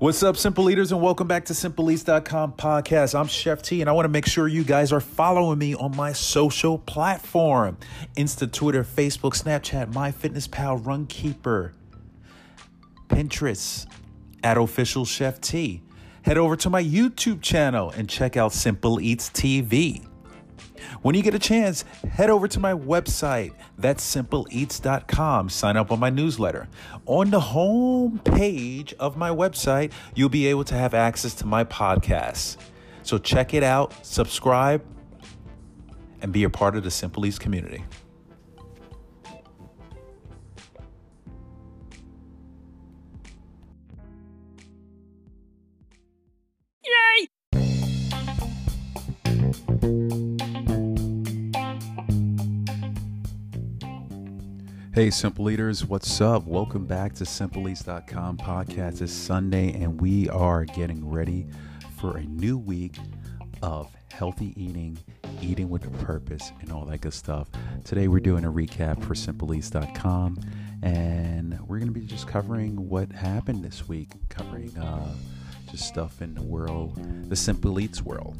What's up, Simple Eaters, and welcome back to SimpleEats.com podcast. I'm Chef T, and I want to make sure you guys are following me on my social platform Insta, Twitter, Facebook, Snapchat, MyFitnessPal, Runkeeper, Pinterest, at Official Chef T. Head over to my YouTube channel and check out Simple Eats TV. When you get a chance, head over to my website. That's simpleeats.com. Sign up on my newsletter. On the home page of my website, you'll be able to have access to my podcasts. So check it out, subscribe, and be a part of the Simple Eats community. Hey, Simple Eaters, what's up? Welcome back to SimpleEats.com podcast. It's Sunday, and we are getting ready for a new week of healthy eating, eating with a purpose, and all that good stuff. Today, we're doing a recap for SimpleEats.com, and we're going to be just covering what happened this week, covering uh, just stuff in the world, the Simple Eats world.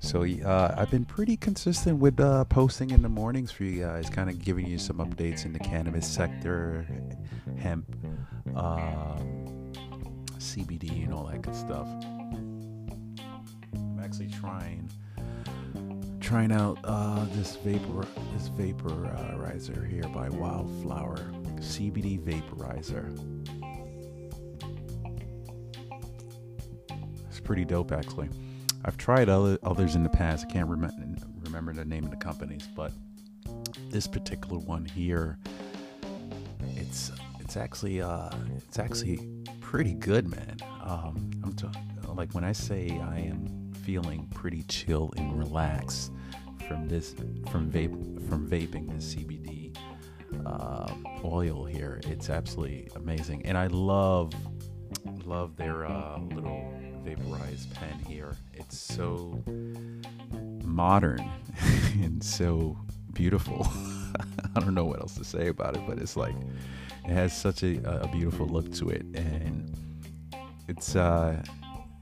So uh, I've been pretty consistent with uh, posting in the mornings for you guys, kind of giving you some updates in the cannabis sector, hemp, uh, CBD, and all that good stuff. I'm actually trying trying out uh, this vapor this vaporizer here by Wildflower CBD vaporizer. It's pretty dope, actually. Tried other, others in the past. I can't rem- remember the name of the companies, but this particular one here, it's it's actually uh, it's actually pretty good, man. Um, I'm t- like when I say I am feeling pretty chill and relaxed from this from vape from vaping this CBD uh, oil here. It's absolutely amazing, and I love love their uh, little vaporized pen here. It's so modern and so beautiful. I don't know what else to say about it, but it's like it has such a, a beautiful look to it, and it's uh,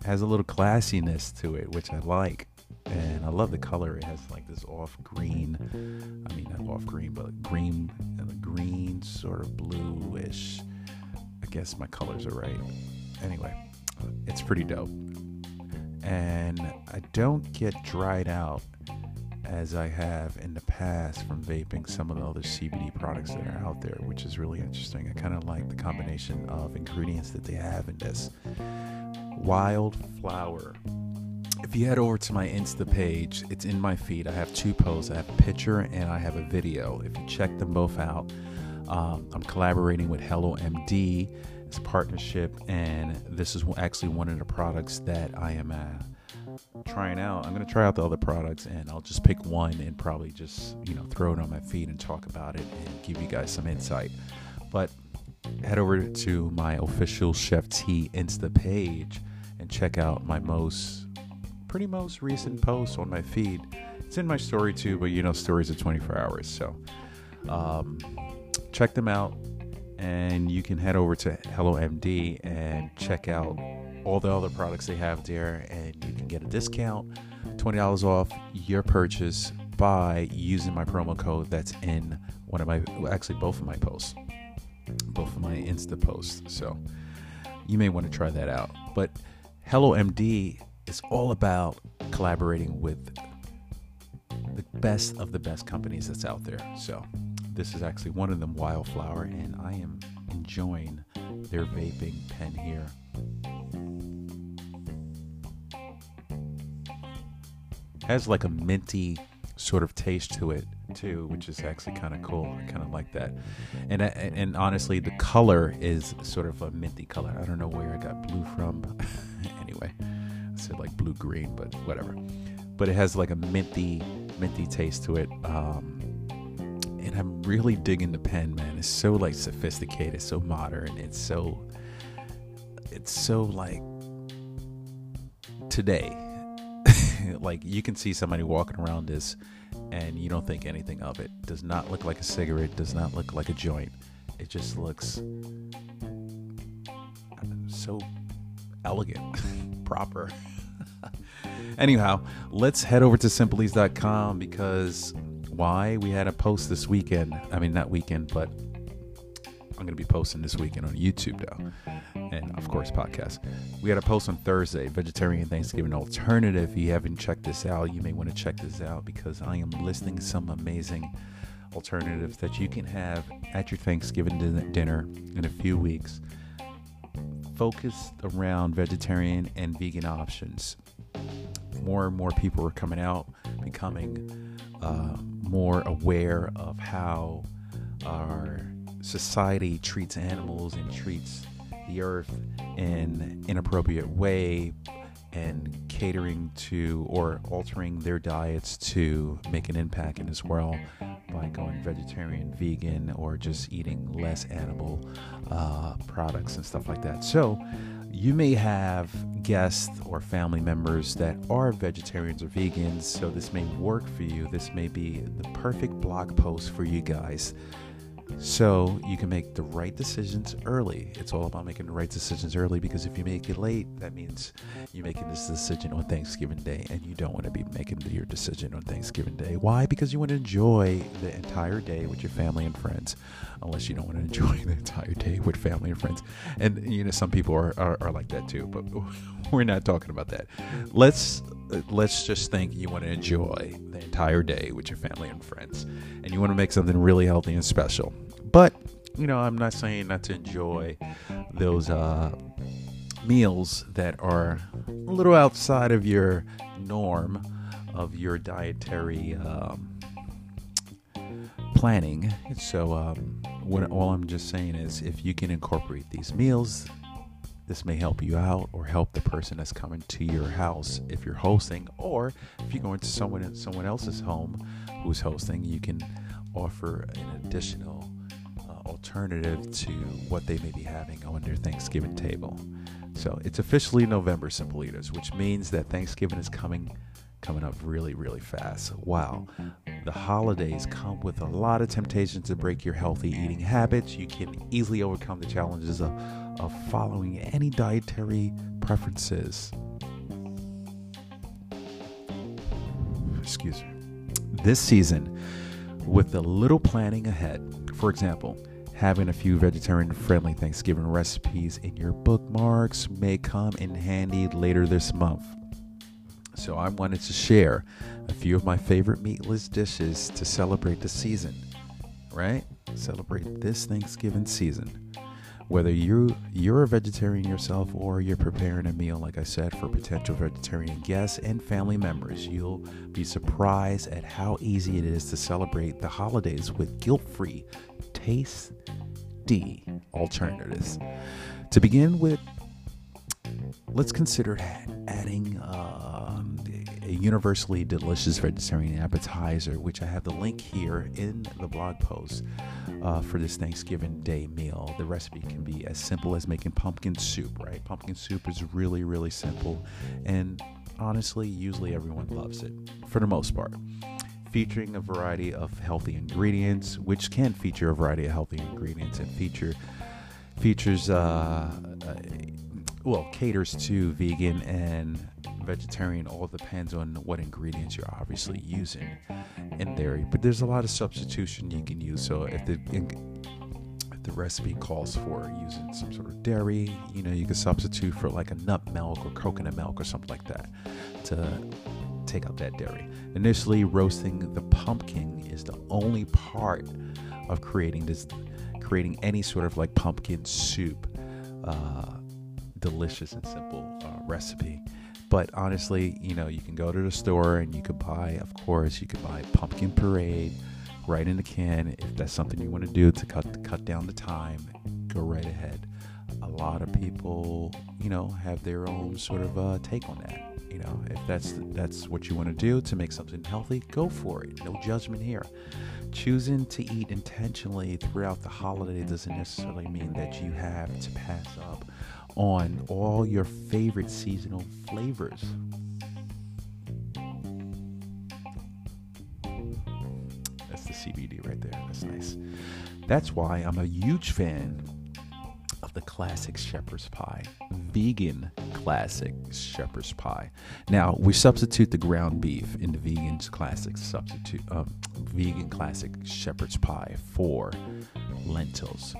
has a little classiness to it, which I like. And I love the color. It has like this off green, I mean not off green, but green, green sort of bluish. I guess my colors are right. Anyway, it's pretty dope. And I don't get dried out as I have in the past from vaping some of the other CBD products that are out there, which is really interesting. I kind of like the combination of ingredients that they have in this. Wildflower. If you head over to my Insta page, it's in my feed. I have two posts. I have a picture and I have a video. If you check them both out, um, I'm collaborating with Hello MD a partnership, and this is actually one of the products that I am uh, trying out. I'm to try out the other products, and I'll just pick one and probably just you know throw it on my feed and talk about it and give you guys some insight. But head over to my official Chef T Insta page and check out my most pretty most recent post on my feed. It's in my story too, but you know stories are 24 hours, so um, check them out and you can head over to Hello MD and check out all the other products they have there, and you can get a discount, twenty dollars off your purchase by using my promo code that's in one of my actually both of my posts, both of my Insta posts. So you may want to try that out. But Hello MD is all about collaborating with the best of the best companies that's out there. So this is actually one of them, Wildflower, and I am enjoying their vaping pen here. Has like a minty sort of taste to it too, which is actually kind of cool. I kind of like that. And and honestly, the color is sort of a minty color. I don't know where I got blue from. anyway, I said like blue green, but whatever. But it has like a minty minty taste to it. Um, I'm really digging the pen, man. It's so like sophisticated, so modern. It's so it's so like today. like you can see somebody walking around this and you don't think anything of it. Does not look like a cigarette, does not look like a joint. It just looks so elegant, proper. Anyhow, let's head over to simpleeats.com because why? We had a post this weekend. I mean, not weekend, but I'm going to be posting this weekend on YouTube, though. And of course, podcast. We had a post on Thursday, Vegetarian Thanksgiving Alternative. If you haven't checked this out, you may want to check this out because I am listing some amazing alternatives that you can have at your Thanksgiving dinner in a few weeks, focused around vegetarian and vegan options. More and more people are coming out, becoming uh, more aware of how our society treats animals and treats the earth in inappropriate way and catering to or altering their diets to make an impact in this world by going vegetarian, vegan, or just eating less animal uh, products and stuff like that. So, you may have guests or family members that are vegetarians or vegans, so this may work for you. This may be the perfect blog post for you guys so you can make the right decisions early. It's all about making the right decisions early because if you make it late, that means you're making this decision on Thanksgiving Day and you don't want to be making your decision on Thanksgiving Day. Why? Because you want to enjoy the entire day with your family and friends, unless you don't want to enjoy the entire day with family and friends. And, you know, some people are, are, are like that too, but we're not talking about that. Let's let's just think you want to enjoy the entire day with your family and friends and you want to make something really healthy and special but you know i'm not saying not to enjoy those uh, meals that are a little outside of your norm of your dietary um, planning. So um, what all i'm just saying is if you can incorporate these meals this may help you out or help the person that's coming to your house if you're hosting, or if you're going to someone someone else's home who's hosting, you can offer an additional alternative to what they may be having on their Thanksgiving table. So it's officially November, Simple Eaters, which means that Thanksgiving is coming coming up really, really fast. Wow. The holidays come with a lot of temptations to break your healthy eating habits. You can easily overcome the challenges of of following any dietary preferences. Excuse me. This season, with a little planning ahead, for example, having a few vegetarian friendly Thanksgiving recipes in your bookmarks may come in handy later this month. So, I wanted to share a few of my favorite meatless dishes to celebrate the season, right? Celebrate this Thanksgiving season whether you you're a vegetarian yourself or you're preparing a meal like i said for potential vegetarian guests and family members you'll be surprised at how easy it is to celebrate the holidays with guilt-free tasty alternatives. To begin with let's consider adding um, a universally delicious vegetarian appetizer, which I have the link here in the blog post uh, for this Thanksgiving Day meal. The recipe can be as simple as making pumpkin soup, right? Pumpkin soup is really, really simple, and honestly, usually everyone loves it for the most part. Featuring a variety of healthy ingredients, which can feature a variety of healthy ingredients and feature features uh, uh well caters to vegan and vegetarian all depends on what ingredients you're obviously using in dairy but there's a lot of substitution you can use. So if the if the recipe calls for using some sort of dairy you know you can substitute for like a nut milk or coconut milk or something like that to take out that dairy. Initially roasting the pumpkin is the only part of creating this creating any sort of like pumpkin soup uh, delicious and simple uh, recipe. But honestly, you know, you can go to the store and you could buy, of course, you could buy pumpkin puree right in the can. If that's something you want to do to cut cut down the time, go right ahead. A lot of people, you know, have their own sort of uh, take on that. You know, if that's that's what you want to do to make something healthy, go for it. No judgment here. Choosing to eat intentionally throughout the holiday doesn't necessarily mean that you have to pass up on all your favorite seasonal flavors. That's the CBD right there. That's nice. That's why I'm a huge fan of the classic shepherd's pie, vegan classic shepherd's pie. Now we substitute the ground beef in the vegan classic substitute um, vegan classic shepherd's pie for lentils.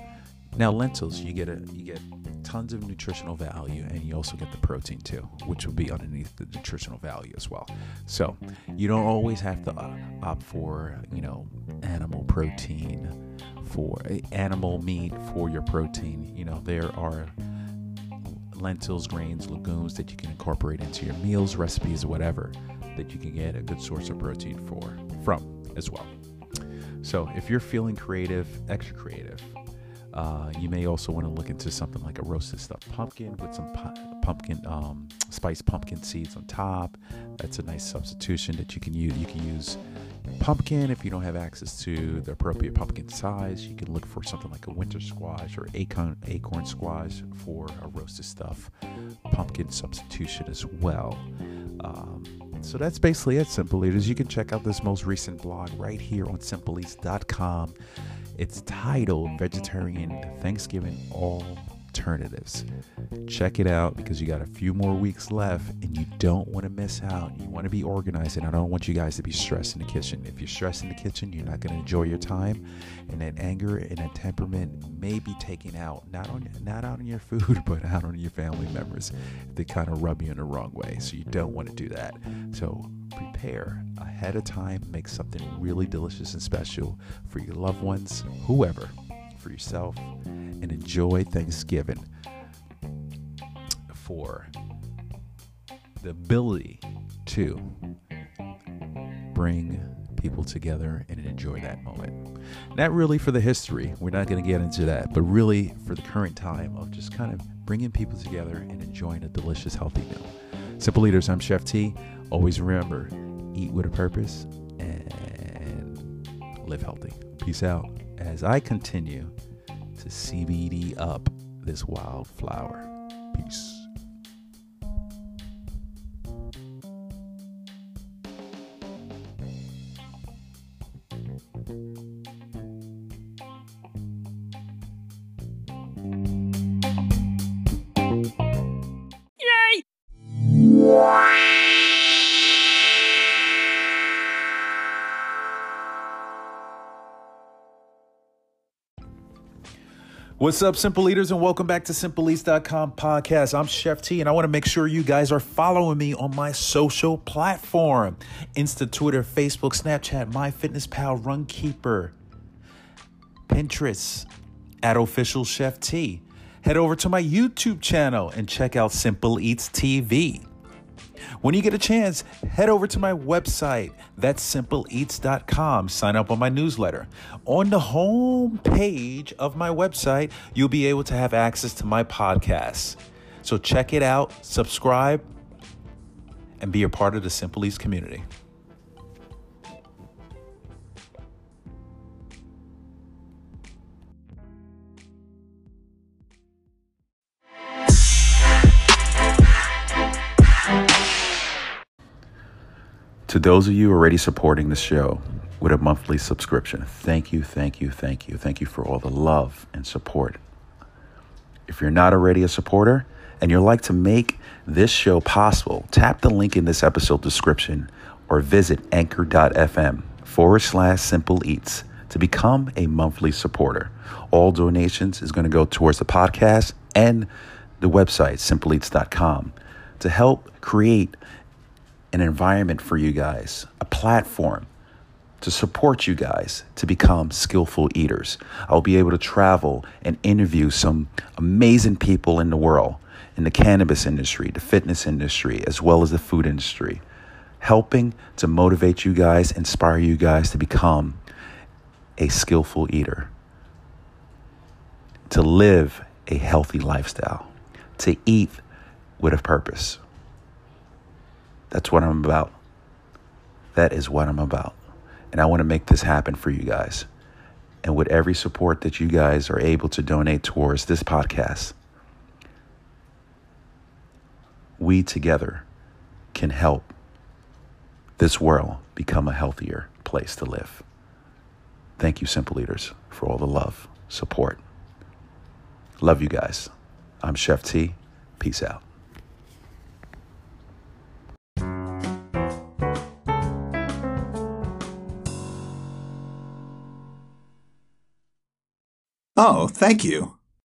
Now lentils, you get a you get tons of nutritional value and you also get the protein too, which will be underneath the nutritional value as well. So you don't always have to opt for you know animal protein for eh, animal meat for your protein. You know there are lentils, grains, legumes that you can incorporate into your meals, recipes, whatever that you can get a good source of protein for from as well. So if you're feeling creative, extra creative, uh, you may also want to look into something like a roasted stuffed pumpkin with some pu- pumpkin um, spiced pumpkin seeds on top. That's a nice substitution that you can use. You can use pumpkin if you don't have access to the appropriate pumpkin size. You can look for something like a winter squash or acorn acorn squash for a roasted stuff pumpkin substitution as well. Um, so that's basically it, Simple Eaters. You can check out this most recent blog right here on simpleeats.com. It's titled Vegetarian Thanksgiving Alternatives. Check it out because you got a few more weeks left and you don't want to miss out. You want to be organized, and I don't want you guys to be stressed in the kitchen. If you're stressed in the kitchen, you're not going to enjoy your time, and that anger and that temperament may be taken out not on not out on your food, but out on your family members. They kind of rub you in the wrong way, so you don't want to do that. So prepare ahead of time, make something really delicious and special for your loved ones, whoever, for yourself, and enjoy Thanksgiving for the ability to bring people together and enjoy that moment. Not really for the history, we're not going to get into that, but really for the current time of just kind of bringing people together and enjoying a delicious, healthy meal. Simple Eaters, I'm Chef T. Always remember eat with a purpose and live healthy. Peace out as I continue to CBD up this wildflower. Peace. What's up, Simple Eaters, and welcome back to SimpleEats.com podcast. I'm Chef T, and I want to make sure you guys are following me on my social platform Insta, Twitter, Facebook, Snapchat, MyFitnessPal, Runkeeper, Pinterest, at Official Chef T. Head over to my YouTube channel and check out Simple Eats TV. When you get a chance, head over to my website. That's simpleeats.com. Sign up on my newsletter. On the home page of my website, you'll be able to have access to my podcasts. So check it out, subscribe, and be a part of the Simple Eats community. To those of you already supporting the show with a monthly subscription, thank you, thank you, thank you. Thank you for all the love and support. If you're not already a supporter and you'd like to make this show possible, tap the link in this episode description or visit anchor.fm forward slash simple eats to become a monthly supporter. All donations is going to go towards the podcast and the website, simpleeats.com, to help create an environment for you guys, a platform to support you guys to become skillful eaters. I'll be able to travel and interview some amazing people in the world, in the cannabis industry, the fitness industry, as well as the food industry, helping to motivate you guys, inspire you guys to become a skillful eater, to live a healthy lifestyle, to eat with a purpose. That's what I'm about. That is what I'm about. And I want to make this happen for you guys. And with every support that you guys are able to donate towards this podcast, we together can help this world become a healthier place to live. Thank you, Simple Eaters, for all the love, support. Love you guys. I'm Chef T. Peace out. Oh, thank you.